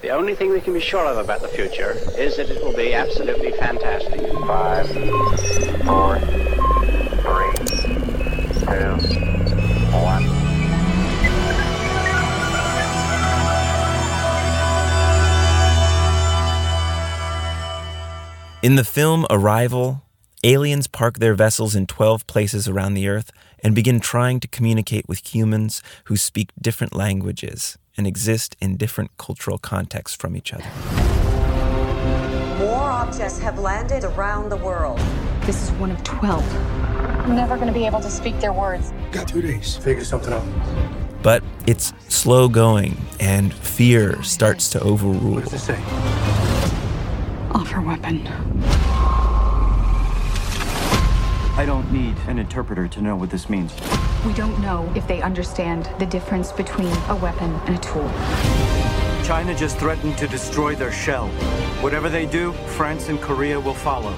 The only thing we can be sure of about the future is that it will be absolutely fantastic. Five, four, three, two, one. In the film Arrival, aliens park their vessels in 12 places around the Earth and begin trying to communicate with humans who speak different languages and exist in different cultural contexts from each other. More objects have landed around the world. This is one of 12. I'm never going to be able to speak their words. Got two days. Figure something out. But it's slow going and fear starts to overrule. What does it say? Offer weapon. I don't need an interpreter to know what this means. We don't know if they understand the difference between a weapon and a tool. China just threatened to destroy their shell. Whatever they do, France and Korea will follow.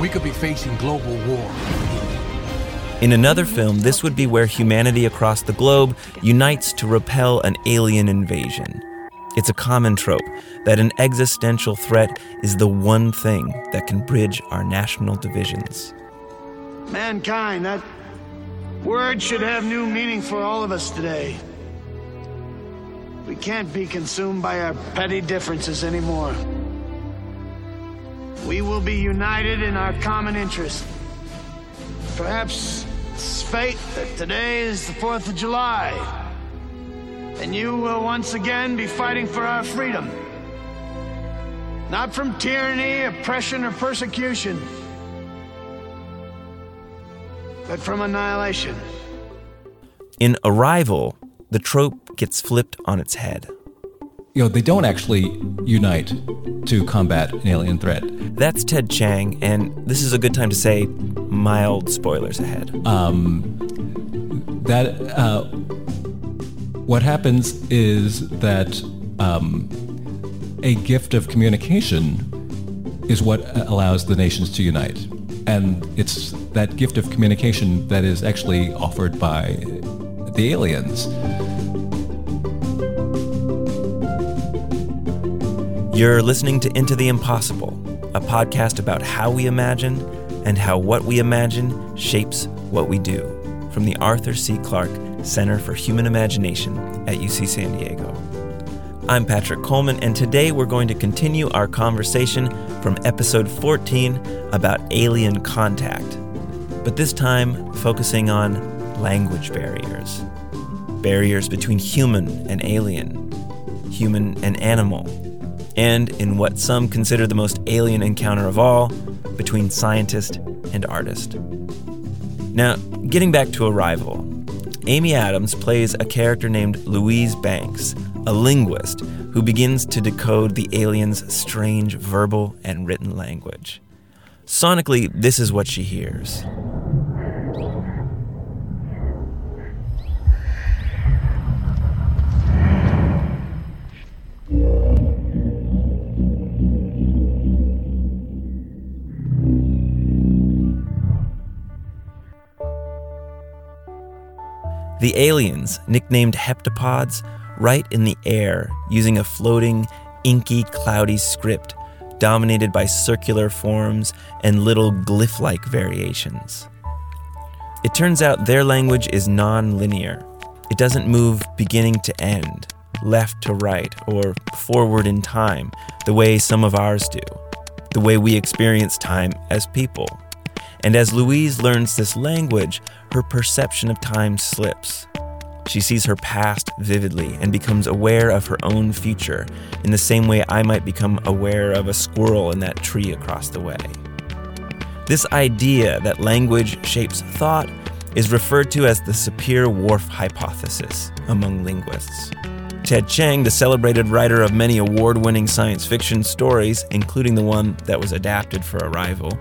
We could be facing global war. In another film, this would be where humanity across the globe unites to repel an alien invasion. It's a common trope that an existential threat is the one thing that can bridge our national divisions. Mankind, that word should have new meaning for all of us today. We can't be consumed by our petty differences anymore. We will be united in our common interest. Perhaps it's fate that today is the 4th of July, and you will once again be fighting for our freedom. Not from tyranny, oppression, or persecution but from annihilation. In Arrival, the trope gets flipped on its head. You know, they don't actually unite to combat an alien threat. That's Ted Chiang, and this is a good time to say mild spoilers ahead. Um, that uh, what happens is that um, a gift of communication is what allows the nations to unite, and it's that gift of communication that is actually offered by the aliens. You're listening to Into the Impossible, a podcast about how we imagine and how what we imagine shapes what we do, from the Arthur C. Clarke Center for Human Imagination at UC San Diego. I'm Patrick Coleman, and today we're going to continue our conversation from episode 14 about alien contact, but this time focusing on language barriers. Barriers between human and alien, human and animal, and in what some consider the most alien encounter of all, between scientist and artist. Now, getting back to Arrival, Amy Adams plays a character named Louise Banks, a linguist who begins to decode the aliens' strange verbal and written language. Sonically, this is what she hears. The aliens, nicknamed heptapods, write in the air using a floating, inky, cloudy script dominated by circular forms and little glyph like variations. It turns out their language is non linear. It doesn't move beginning to end, left to right, or forward in time the way some of ours do, the way we experience time as people. And as Louise learns this language, her perception of time slips. She sees her past vividly and becomes aware of her own future in the same way I might become aware of a squirrel in that tree across the way. This idea that language shapes thought is referred to as the Sapir-Whorf hypothesis among linguists. Ted Chiang, the celebrated writer of many award-winning science fiction stories, including the one that was adapted for Arrival,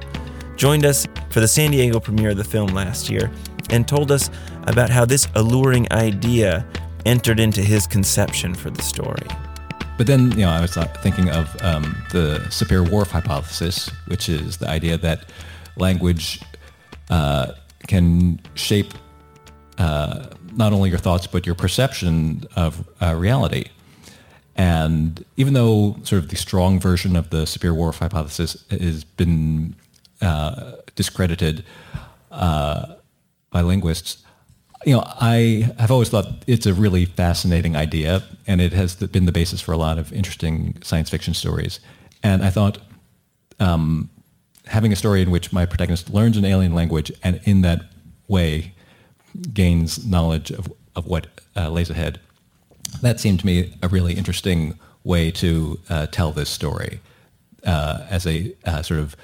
joined us for the San Diego premiere of the film last year and told us about how this alluring idea entered into his conception for the story. But then, you know, I was thinking of um, the Sapir-Whorf hypothesis, which is the idea that language uh, can shape uh, not only your thoughts but your perception of uh, reality. And even though sort of the strong version of the Sapir-Whorf hypothesis has been uh, discredited uh, by linguists, you know, I have always thought it's a really fascinating idea, and it has been the basis for a lot of interesting science fiction stories. And I thought um, having a story in which my protagonist learns an alien language and in that way gains knowledge of, of what uh, lays ahead, that seemed to me a really interesting way to uh, tell this story uh, as a uh, sort of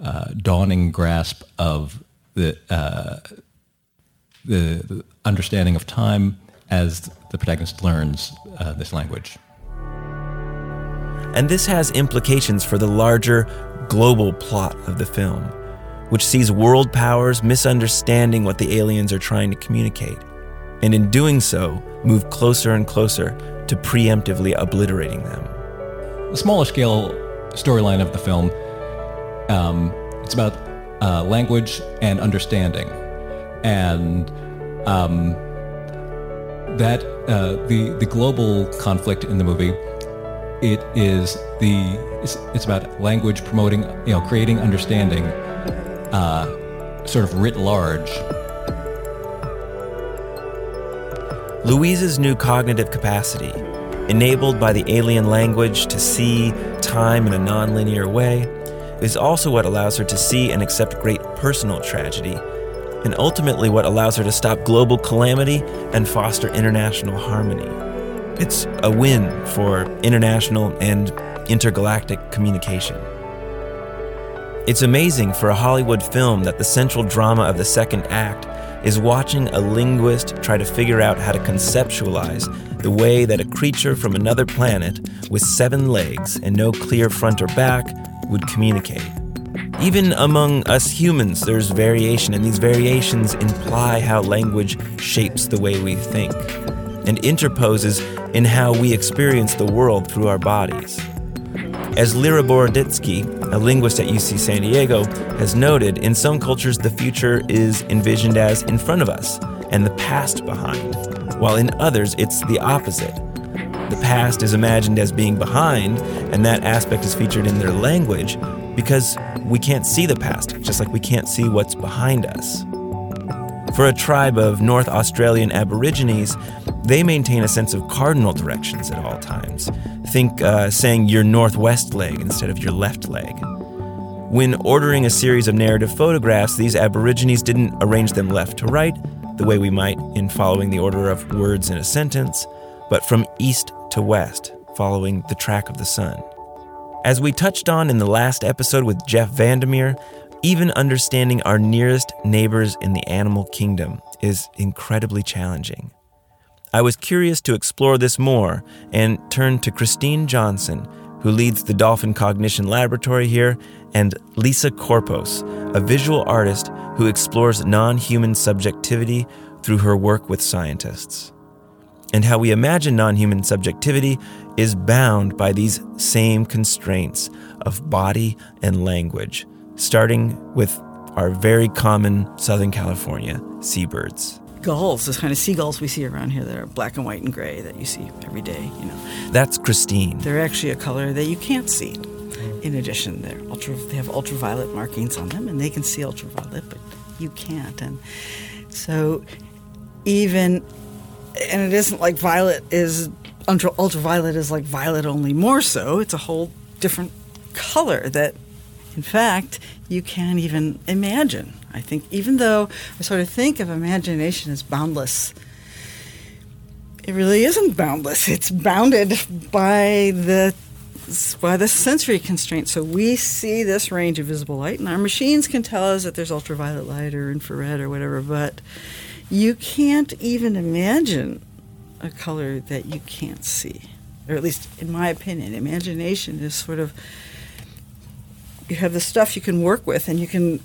uh, dawning grasp of the uh, the, the understanding of time as the protagonist learns uh, this language. And this has implications for the larger global plot of the film, which sees world powers misunderstanding what the aliens are trying to communicate, and in doing so, move closer and closer to preemptively obliterating them. The smaller scale storyline of the film, um, it's about uh, language and understanding. And um, that uh, the the global conflict in the movie it is the it's, it's about language promoting you know creating understanding uh, sort of writ large. Louise's new cognitive capacity, enabled by the alien language to see time in a nonlinear way, is also what allows her to see and accept great personal tragedy and ultimately what allows her to stop global calamity and foster international harmony. It's a win for international and intergalactic communication. It's amazing for a Hollywood film that the central drama of the second act is watching a linguist try to figure out how to conceptualize the way that a creature from another planet with seven legs and no clear front or back would communicate. Even among us humans, there's variation, and these variations imply how language shapes the way we think and interposes in how we experience the world through our bodies. As Lera Boroditsky, a linguist at UC San Diego, has noted, in some cultures the future is envisioned as in front of us and the past behind, while in others it's the opposite. The past is imagined as being behind, and that aspect is featured in their language because we can't see the past, just like we can't see what's behind us. For a tribe of North Australian Aborigines, they maintain a sense of cardinal directions at all times. Think uh, saying your northwest leg instead of your left leg. When ordering a series of narrative photographs, these Aborigines didn't arrange them left to right, the way we might in following the order of words in a sentence, but from east to west, following the track of the sun. As we touched on in the last episode with Jeff Vandermeer, even understanding our nearest neighbors in the animal kingdom is incredibly challenging. I was curious to explore this more and turned to Christine Johnson, who leads the Dolphin Cognition Laboratory here, and Lisa Corpos, a visual artist who explores non human subjectivity through her work with scientists and how we imagine non human subjectivity is bound by these same constraints of body and language, starting with our very common Southern California seabirds. Gulls, those kind of seagulls we see around here that are black and white and gray that you see every day, you know. That's Christine. They're actually a color that you can't see. In addition, they're ultra, they have ultraviolet markings on them, and they can see ultraviolet, but you can't. And so, even and it isn't like violet is ultra, ultraviolet is like violet only more so. It's a whole different color that in fact you can't even imagine. I think even though i sort of think of imagination as boundless it really isn't boundless. It's bounded by the by the sensory constraint so we see this range of visible light and our machines can tell us that there's ultraviolet light or infrared or whatever but you can't even imagine a color that you can't see. Or at least, in my opinion, imagination is sort of you have the stuff you can work with and you can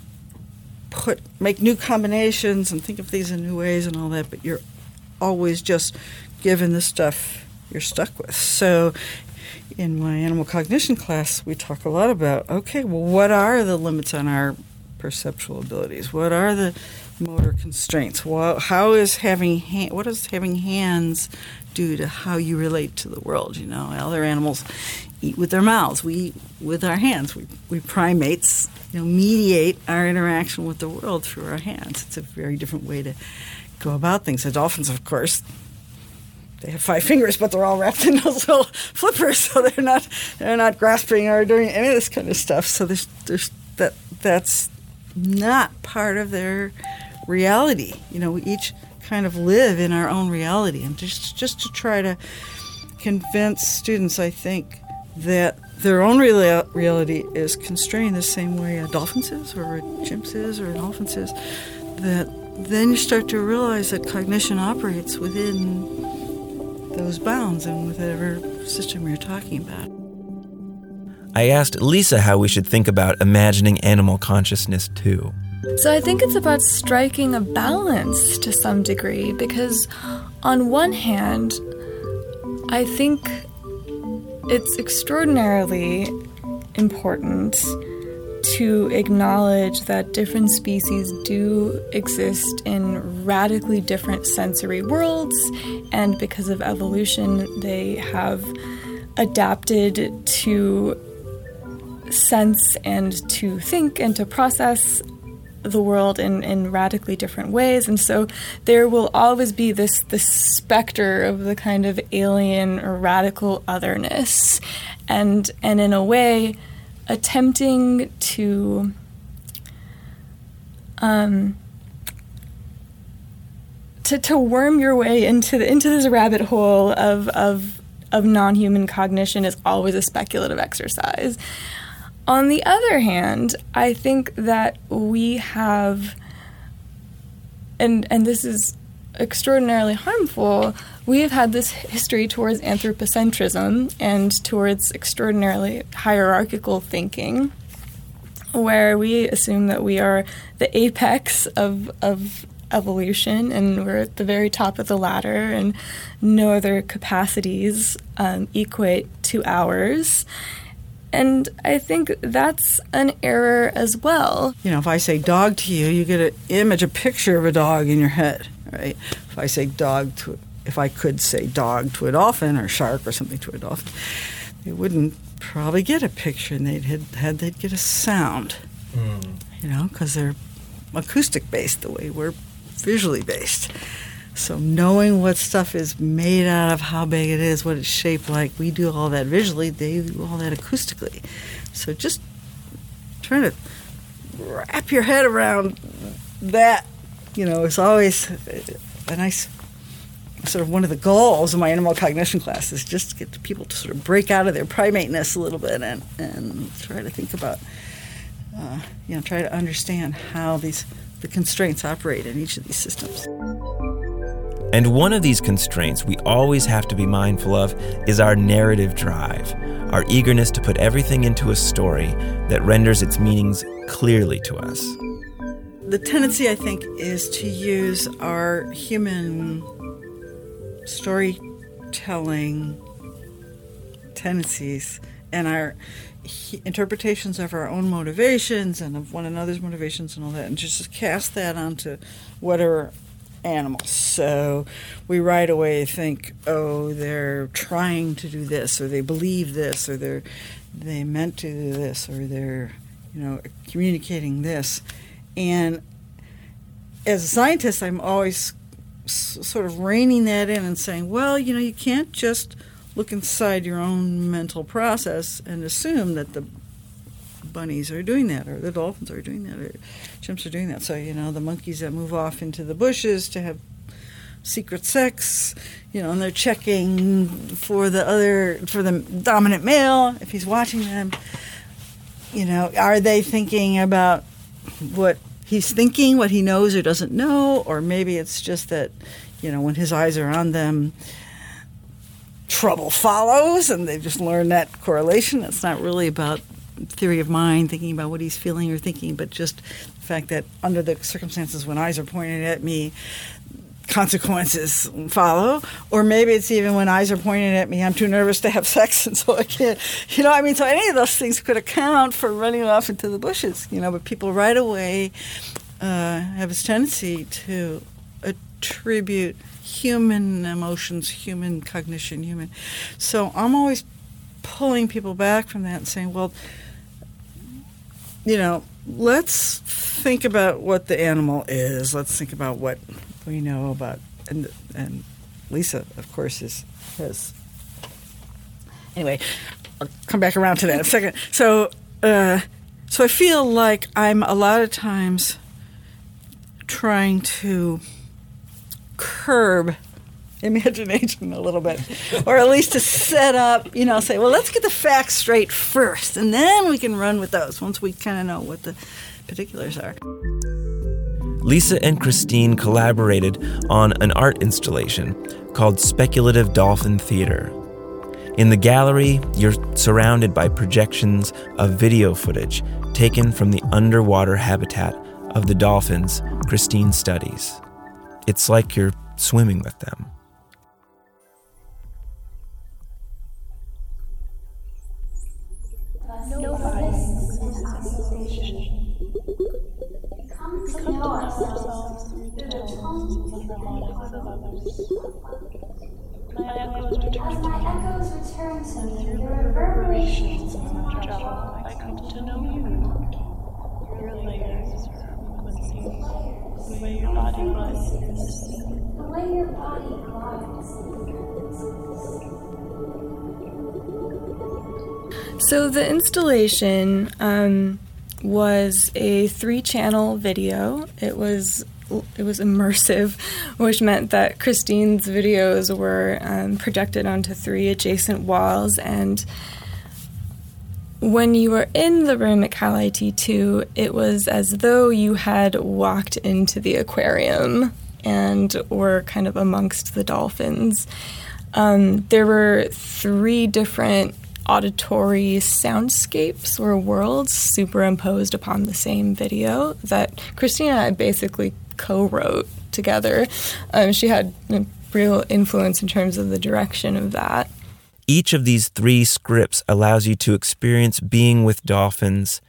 put make new combinations and think of these in new ways and all that, but you're always just given the stuff you're stuck with. So in my animal cognition class, we talk a lot about okay, well, what are the limits on our perceptual abilities? What are the motor constraints. Well, how is having ha- what does having hands do to how you relate to the world? You know, other animals eat with their mouths. We eat with our hands. We, we primates, you know, mediate our interaction with the world through our hands. It's a very different way to go about things. The dolphins, of course, they have five fingers, but they're all wrapped in those little flippers, so they're not they're not grasping or doing any of this kind of stuff. So there's there's that that's not part of their reality. You know, we each kind of live in our own reality, and just just to try to convince students, I think that their own real- reality is constrained the same way a dolphin's is, or a chimp's is, or an elephant's is. That then you start to realize that cognition operates within those bounds and whatever system you're talking about. I asked Lisa how we should think about imagining animal consciousness too. So I think it's about striking a balance to some degree because, on one hand, I think it's extraordinarily important to acknowledge that different species do exist in radically different sensory worlds, and because of evolution, they have adapted to sense and to think and to process the world in, in radically different ways. And so there will always be this this specter of the kind of alien or radical otherness. And and in a way, attempting to um, to, to worm your way into the, into this rabbit hole of, of of non-human cognition is always a speculative exercise. On the other hand, I think that we have and and this is extraordinarily harmful, we have had this history towards anthropocentrism and towards extraordinarily hierarchical thinking, where we assume that we are the apex of, of evolution and we're at the very top of the ladder and no other capacities um, equate to ours. And I think that's an error as well. You know, if I say dog to you, you get an image, a picture of a dog in your head, right? If I say dog to, if I could say dog to a dolphin or shark or something to a dolphin, they wouldn't probably get a picture, and they'd had, had they'd get a sound. Mm. You know, because they're acoustic based the way we're visually based. So knowing what stuff is made out of, how big it is, what it's shaped like, we do all that visually. They do all that acoustically. So just trying to wrap your head around that, you know, is always a nice sort of one of the goals of my animal cognition class is just to get people to sort of break out of their primateness a little bit and, and try to think about, uh, you know, try to understand how these the constraints operate in each of these systems. And one of these constraints we always have to be mindful of is our narrative drive, our eagerness to put everything into a story that renders its meanings clearly to us. The tendency, I think, is to use our human storytelling tendencies and our interpretations of our own motivations and of one another's motivations and all that, and just cast that onto whatever animals. So we right away think, oh, they're trying to do this, or they believe this, or they're they meant to do this, or they're you know communicating this. And as a scientist, I'm always sort of reining that in and saying, well, you know, you can't just look inside your own mental process and assume that the bunnies are doing that, or the dolphins are doing that, or chimps are doing that. So, you know, the monkeys that move off into the bushes to have secret sex, you know, and they're checking for the other, for the dominant male, if he's watching them, you know, are they thinking about what he's thinking, what he knows or doesn't know, or maybe it's just that, you know, when his eyes are on them, trouble follows and they've just learned that correlation. It's not really about theory of mind, thinking about what he's feeling or thinking, but just the fact that under the circumstances when eyes are pointed at me, consequences follow. Or maybe it's even when eyes are pointed at me, I'm too nervous to have sex, and so I can't. You know, I mean, so any of those things could account for running off into the bushes. You know, but people right away uh, have this tendency to attribute human emotions, human cognition, human. So I'm always pulling people back from that and saying, well, you know, let's think about what the animal is. Let's think about what we know about, and and Lisa, of course, is has. Anyway, I'll come back around to that in a second. So, uh, so I feel like I'm a lot of times trying to curb imagination a little bit, or at least to set up, you know, say, well, let's get the facts straight first, and then we can run with those once we kind of know what the particulars are. Lisa and Christine collaborated on an art installation called Speculative Dolphin Theater. In the gallery, you're surrounded by projections of video footage taken from the underwater habitat of the dolphins Christine studies. It's like you're swimming with them. My echoes return to through the reverberations of my jaw. I come to know you. Your layers are the way your body glides. The way your body glides. So the installation um, was a three-channel video. It was it was immersive, which meant that Christine's videos were um, projected onto three adjacent walls. And when you were in the room at Calit2, it was as though you had walked into the aquarium and were kind of amongst the dolphins. Um, there were three different auditory soundscapes or worlds superimposed upon the same video that Christina and I basically co-wrote together. Um, she had a real influence in terms of the direction of that. Each of these three scripts allows you to experience being with dolphins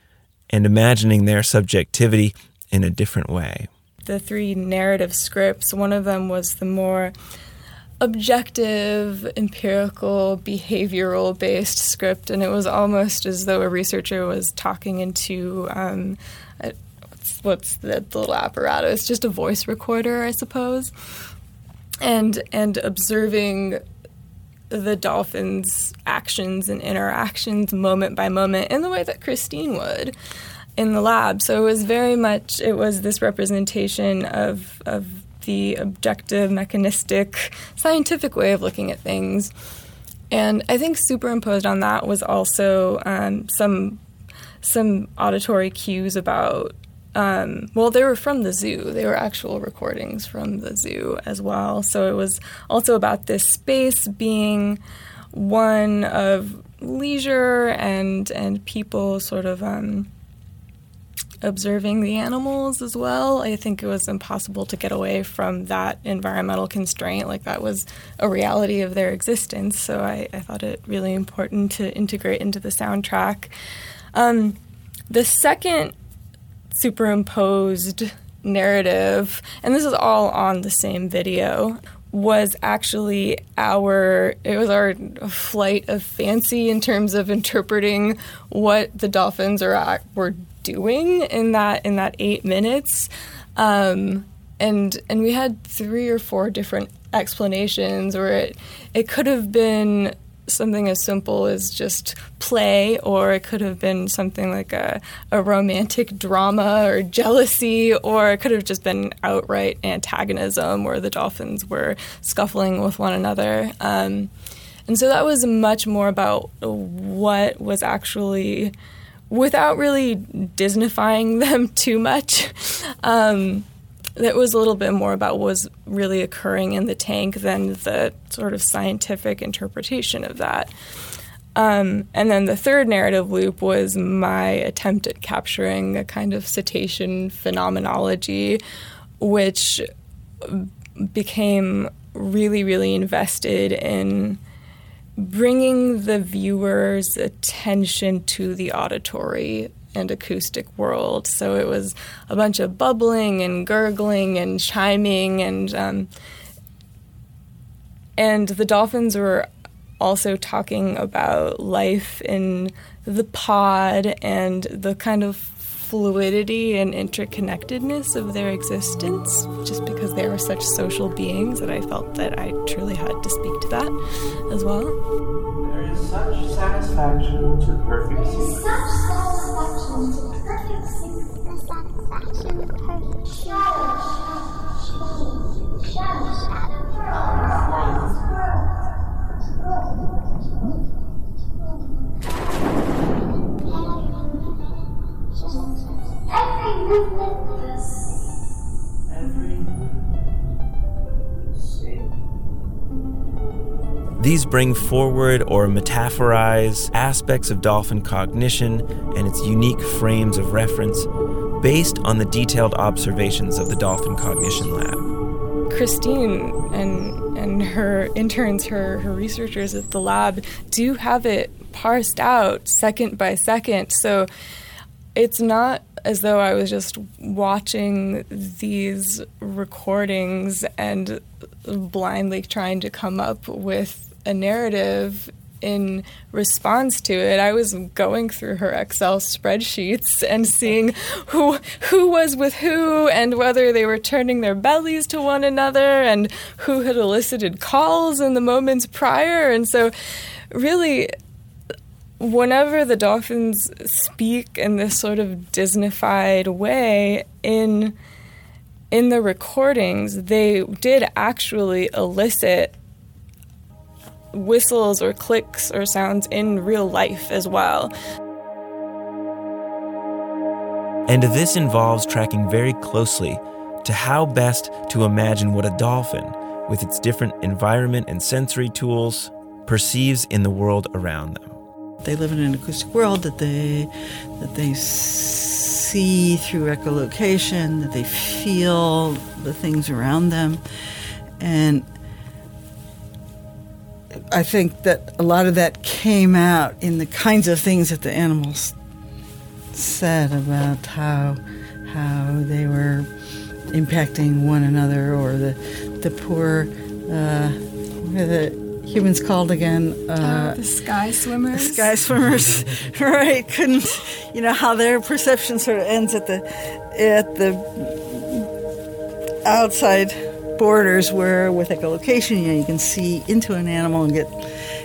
and imagining their subjectivity in a different way. The three narrative scripts, one of them was the more objective, empirical, behavioral based script, and it was almost as though a researcher was talking into um, a, what's, what's the, little apparatus, just a voice recorder, I suppose, and and observing the dolphins' actions and interactions moment by moment in the way that Christine would in the lab. So it was very much it was this representation of of the objective, mechanistic, scientific way of looking at things. And I think superimposed on that was also um, some some auditory cues about. Um, well, they were from the zoo. They were actual recordings from the zoo as well. So it was also about this space being one of leisure and and people sort of um, observing the animals as well. I think it was impossible to get away from that environmental constraint. Like that was a reality of their existence. So I, I thought it really important to integrate into the soundtrack. Um, the second superimposed narrative, and this is all on the same video, was actually our it was our flight of fancy in terms of interpreting what the dolphins are were doing in that in that eight minutes, um, and and we had three or four different explanations, or it it could have been something as simple as just play, or it could have been something like a, a romantic drama or jealousy, or it could have just been outright antagonism where the dolphins were scuffling with one another. Um, and so that was much more about what was actually without really Disneyfying them too much. Um, that was a little bit more about what was really occurring in the tank than the sort of scientific interpretation of that. Um, and then the third narrative loop was my attempt at capturing a kind of cetacean phenomenology, which became really, really invested in bringing the viewer's attention to the auditory and acoustic world. So it was a bunch of bubbling and gurgling and chiming and um, and the dolphins were also talking about life in the pod and the kind of fluidity and interconnectedness of their existence, just because they are such social beings that I felt that I truly had to speak to that as well. There is such satisfaction to perfect secret. Such satisfaction to perfect secret. Satisfaction of perfect shadow, shadow, shadow, shadow, These bring forward or metaphorize aspects of dolphin cognition and its unique frames of reference based on the detailed observations of the Dolphin Cognition Lab. Christine and and her interns, her her researchers at the lab do have it parsed out second by second. So it's not as though I was just watching these recordings and blindly trying to come up with a narrative in response to it. I was going through her Excel spreadsheets and seeing who who was with who and whether they were turning their bellies to one another and who had elicited calls in the moments prior. And so really whenever the dolphins speak in this sort of Disneyfied way in in the recordings, they did actually elicit whistles or clicks or sounds in real life as well. And this involves tracking very closely to how best to imagine what a dolphin, with its different environment and sensory tools, perceives in the world around them. They live in an acoustic world that they that they see through echolocation, that they feel the things around them, and I think that a lot of that came out in the kinds of things that the animals said about how how they were impacting one another, or the the poor uh, the humans called again? Uh, the sky swimmers. The sky swimmers, right? Couldn't you know how their perception sort of ends at the at the outside borders where with echolocation you know you can see into an animal and get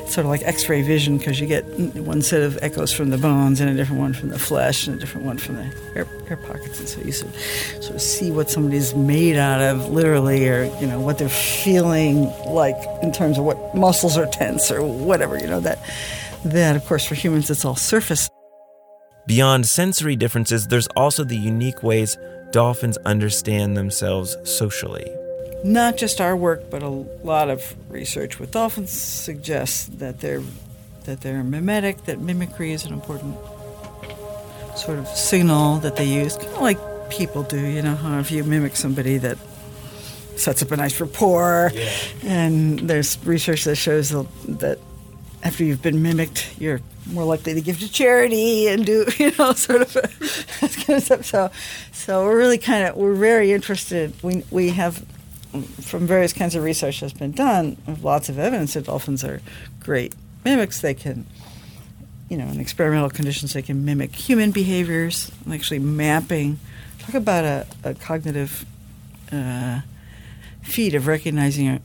sort of like x-ray vision because you get one set of echoes from the bones and a different one from the flesh and a different one from the air, air pockets and so you sort of, sort of see what somebody's made out of literally or you know what they're feeling like in terms of what muscles are tense or whatever you know that that of course for humans it's all surface Beyond sensory differences, there's also the unique ways dolphins understand themselves socially. Not just our work, but a lot of research with dolphins suggests that they're that they're mimetic, that mimicry is an important sort of signal that they use, kind of like people do. You know how if you mimic somebody that sets up a nice rapport, and there's research that shows that after you've been mimicked, you're more likely to give to charity and do you know sort of that kind of stuff. So, so we're really kind of we're very interested. We we have from various kinds of research that's been done, lots of evidence that dolphins are great mimics. They can, you know, in experimental conditions, they can mimic human behaviors, actually mapping. Talk about a, a cognitive uh, feat of recognizing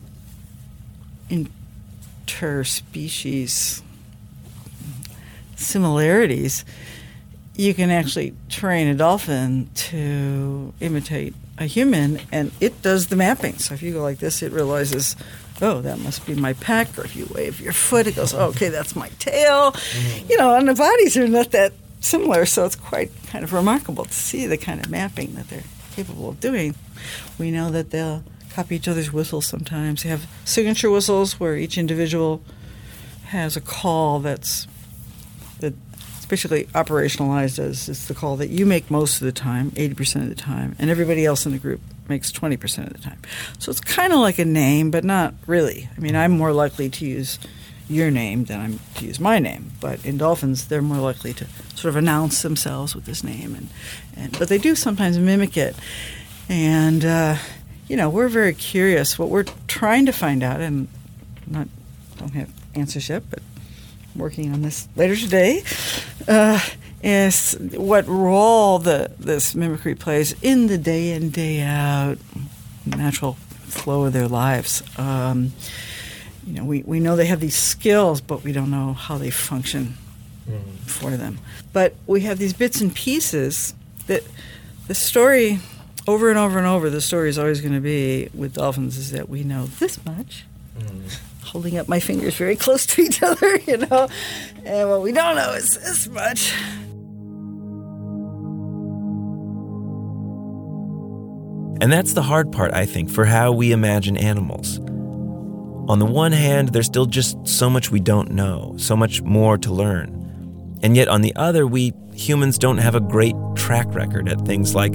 interspecies similarities. You can actually train a dolphin to imitate a human and it does the mapping. So if you go like this, it realizes, oh, that must be my pack. Or if you wave your foot, it goes, oh, okay, that's my tail. Mm. You know, and the bodies are not that similar, so it's quite kind of remarkable to see the kind of mapping that they're capable of doing. We know that they'll copy each other's whistles sometimes. They have signature whistles where each individual has a call that's that basically operationalized as it's the call that you make most of the time, 80% of the time, and everybody else in the group makes 20% of the time. So it's kind of like a name, but not really. I mean, I'm more likely to use your name than I'm to use my name. But in dolphins, they're more likely to sort of announce themselves with this name, and, and but they do sometimes mimic it. And uh, you know, we're very curious. What we're trying to find out, and not don't have answers yet, but working on this later today, uh, is what role the this mimicry plays in the day in day out natural flow of their lives. Um, you know, we, we know they have these skills, but we don't know how they function mm. for them. But we have these bits and pieces that the story, over and over and over, the story is always going to be with dolphins is that we know this much. Mm. Holding up my fingers very close to each other, you know, and what we don't know is this much. And that's the hard part, I think, for how we imagine animals. On the one hand, there's still just so much we don't know, so much more to learn. And yet, on the other, we humans don't have a great track record at things like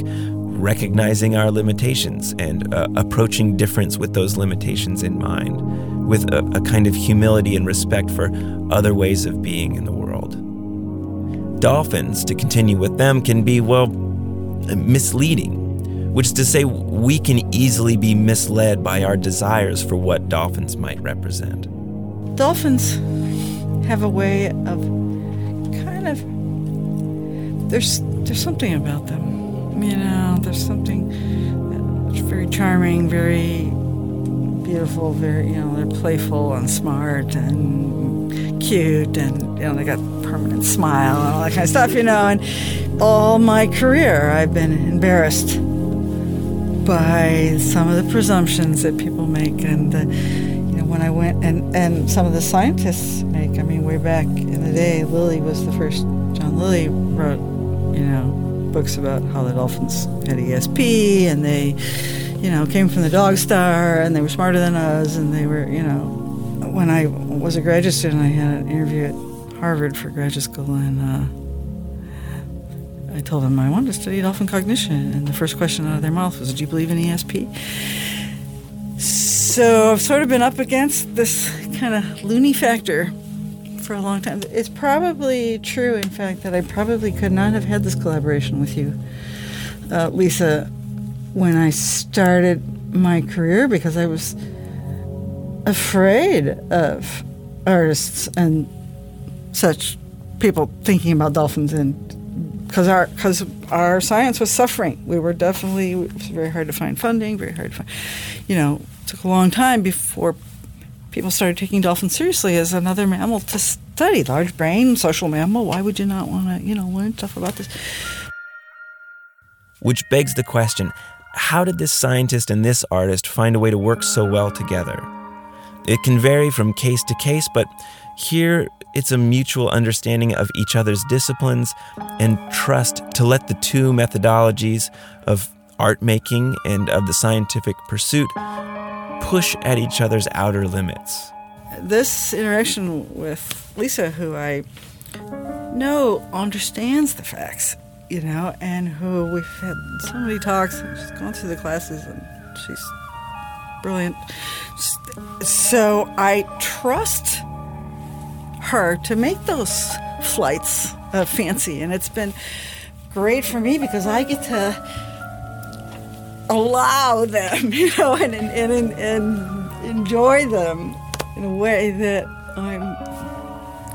recognizing our limitations and uh, approaching difference with those limitations in mind, with a, a kind of humility and respect for other ways of being in the world. Dolphins, to continue with them, can be, well, misleading which is to say, we can easily be misled by our desires for what dolphins might represent. Dolphins have a way of kind of there's there's something about them, you know. There's something very charming, very beautiful, very you know they're playful and smart and cute, and you know they got permanent smile and all that kind of stuff, you know. And all my career, I've been embarrassed by some of the presumptions that people make and the, you know when I went and and some of the scientists make I mean way back in the day Lilly was the first John Lilly wrote you know books about how the dolphins had ESP and they you know came from the dog star and they were smarter than us and they were you know when I was a graduate student I had an interview at Harvard for graduate school and uh, I told them I wanted to study dolphin cognition, and the first question out of their mouth was, "Do you believe in ESP?" So I've sort of been up against this kind of loony factor for a long time. It's probably true, in fact, that I probably could not have had this collaboration with you, uh, Lisa, when I started my career because I was afraid of artists and such people thinking about dolphins and because our because our science was suffering. We were definitely it was very hard to find funding, very hard to find. You know, it took a long time before people started taking dolphins seriously as another mammal to study. Large brain, social mammal. Why would you not want to you know learn stuff about this? Which begs the question: How did this scientist and this artist find a way to work so well together? It can vary from case to case, but here it's a mutual understanding of each other's disciplines and trust to let the two methodologies of art making and of the scientific pursuit push at each other's outer limits. This interaction with Lisa, who I know understands the facts, you know, and who we've had so many talks, she's gone through the classes, and she's brilliant. So I trust her to make those flights uh, fancy. And it's been great for me because I get to allow them, you know, and, and, and, and enjoy them in a way that I'm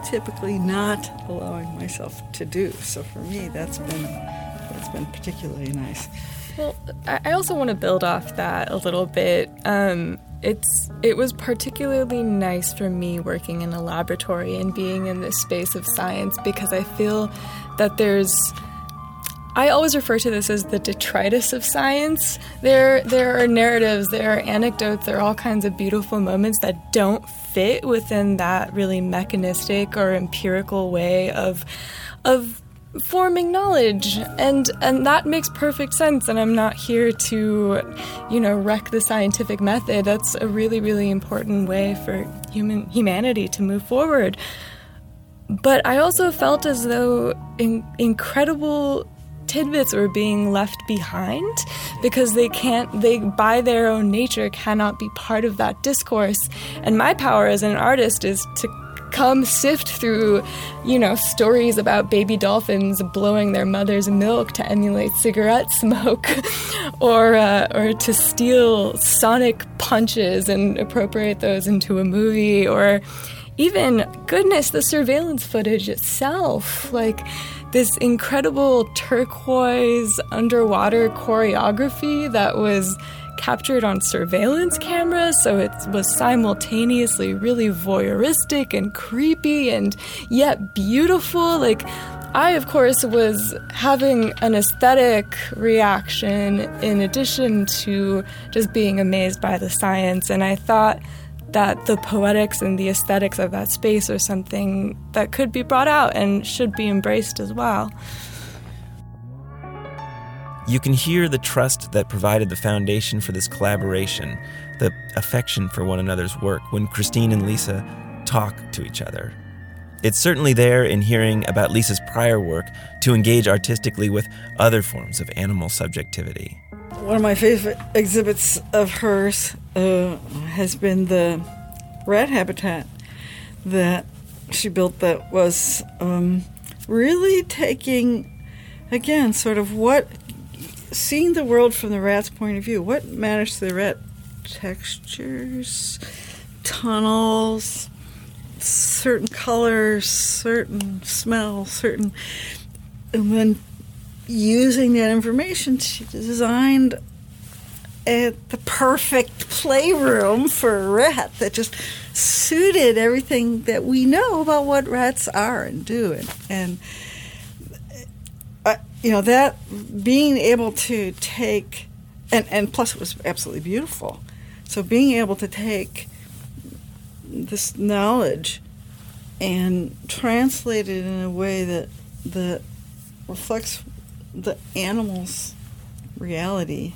typically not allowing myself to do. So for me, that's been that's been particularly nice. Well, I also want to build off that a little bit. Um, it's it was particularly nice for me working in a laboratory and being in this space of science because I feel that there's I always refer to this as the detritus of science. There there are narratives, there are anecdotes, there are all kinds of beautiful moments that don't fit within that really mechanistic or empirical way of of forming knowledge. And and that makes perfect sense and i'm not here to you know wreck the scientific method. That's a really really important way for human humanity to move forward. But i also felt as though in, incredible tidbits were being left behind because they can't they by their own nature cannot be part of that discourse. And my power as an artist is to come sift through, you know, stories about baby dolphins blowing their mother's milk to emulate cigarette smoke, or uh, or to steal sonic punches and appropriate those into a movie, or even goodness, the surveillance footage itself, like this incredible turquoise underwater choreography that was captured on surveillance cameras, so it was simultaneously really voyeuristic and creepy and yet beautiful. Like, I, of course, was having an aesthetic reaction in addition to just being amazed by the science, and I thought that the poetics and the aesthetics of that space are something that could be brought out and should be embraced as well. You can hear the trust that provided the foundation for this collaboration, the affection for one another's work when Christine and Lisa talk to each other. It's certainly there in hearing about Lisa's prior work to engage artistically with other forms of animal subjectivity. One of my favorite exhibits of hers uh, has been the rat habitat that she built that was um, really taking, again, sort of what seeing the world from the rat's point of view, what matters to the rat? Textures, tunnels, certain colors, certain smells, certain. And then using that information, she designed at the perfect playroom for a rat that just suited everything that we know about what rats are and do. And, and uh, you know that being able to take and and plus it was absolutely beautiful so being able to take this knowledge and translate it in a way that that reflects the animal's reality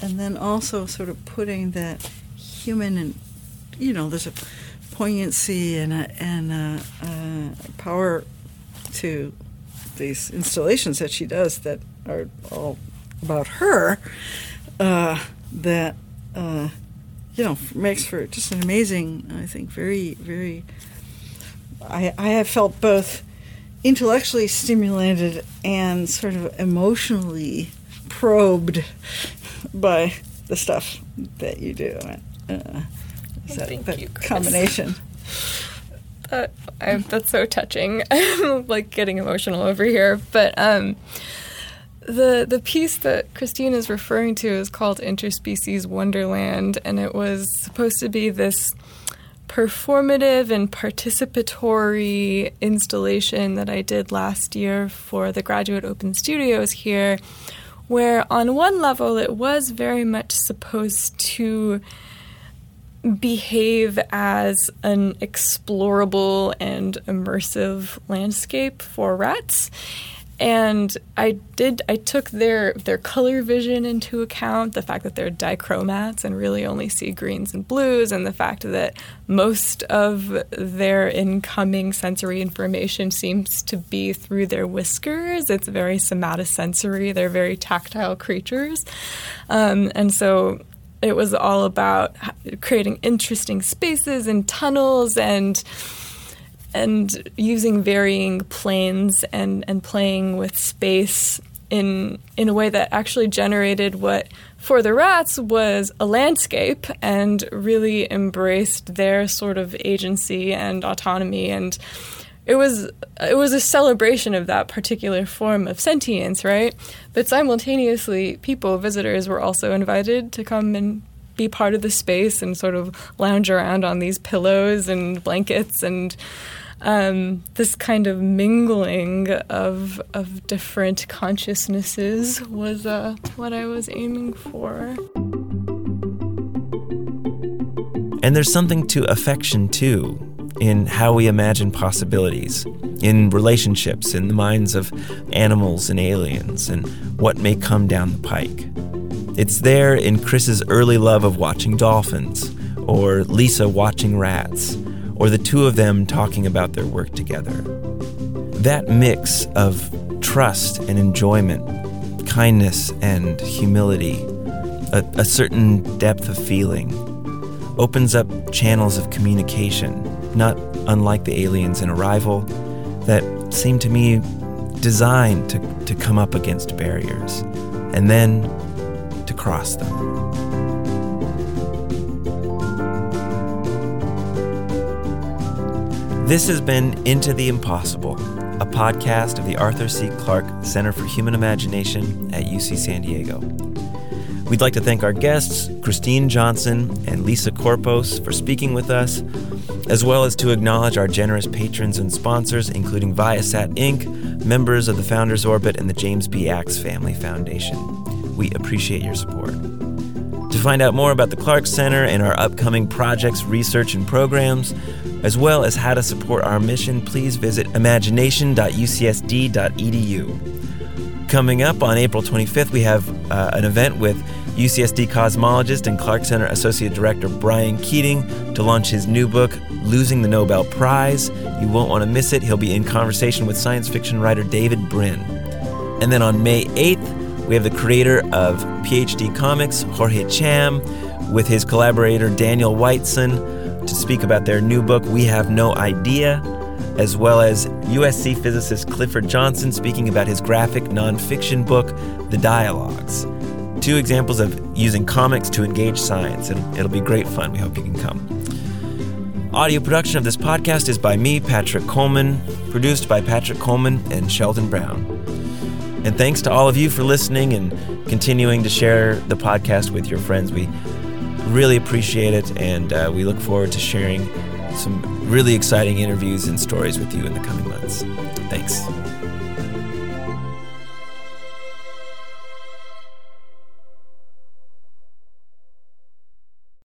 and then also sort of putting that human and you know there's a poignancy and a, and a, a power to these installations that she does that are all about her uh, that uh, you know makes for just an amazing I think very very I, I have felt both intellectually stimulated and sort of emotionally probed by the stuff that you do. Uh, that, Thank that you, Chris. combination. That, I, that's so touching. I'm like getting emotional over here. But um, the the piece that Christine is referring to is called Interspecies Wonderland, and it was supposed to be this performative and participatory installation that I did last year for the Graduate Open Studios here, where on one level it was very much supposed to behave as an explorable and immersive landscape for rats. And I did I took their their color vision into account, the fact that they're dichromats and really only see greens and blues, and the fact that most of their incoming sensory information seems to be through their whiskers. It's very somatosensory. They're very tactile creatures. Um, and so it was all about creating interesting spaces and tunnels and and using varying planes and, and playing with space in in a way that actually generated what for the rats was a landscape and really embraced their sort of agency and autonomy and it was it was a celebration of that particular form of sentience, right? But simultaneously, people, visitors, were also invited to come and be part of the space and sort of lounge around on these pillows and blankets and um, this kind of mingling of of different consciousnesses was uh, what I was aiming for. And there's something to affection too, in how we imagine possibilities, in relationships, in the minds of animals and aliens, and what may come down the pike. It's there in Chris's early love of watching dolphins, or Lisa watching rats, or the two of them talking about their work together. That mix of trust and enjoyment, kindness and humility, a, a certain depth of feeling, opens up channels of communication not unlike the aliens in Arrival, that seem to me designed to, to come up against barriers and then to cross them. This has been Into the Impossible, a podcast of the Arthur C. Clarke Center for Human Imagination at UC San Diego. We'd like to thank our guests, Christine Johnson and Lisa Corpos, for speaking with us, as well as to acknowledge our generous patrons and sponsors, including Viasat Inc., members of the Founders Orbit, and the James B. Axe Family Foundation. We appreciate your support. To find out more about the Clarke Center and our upcoming projects, research, and programs, as well as how to support our mission, please visit imagination.ucsd.edu. Coming up on April 25th, we have uh, an event with UCSD cosmologist and Clarke Center Associate Director Brian Keating to launch his new book, Losing the Nobel Prize. You won't want to miss it. He'll be in conversation with science fiction writer David Brin. And then on May 8th, we have the creator of PhD Comics, Jorge Cham, with his collaborator Daniel Whiteson to speak about their new book, We Have No Idea, as well as USC physicist Clifford Johnson speaking about his graphic nonfiction book, The Dialogues. Two examples of using comics to engage science. It'll, it'll be great fun. We hope you can come. Audio production of this podcast is by me, Patrick Coleman, produced by Patrick Coleman and Sheldon Brown. And thanks to all of you for listening and continuing to share the podcast with your friends. We really appreciate it, and uh, we look forward to sharing some really exciting interviews and stories with you in the coming months. Thanks.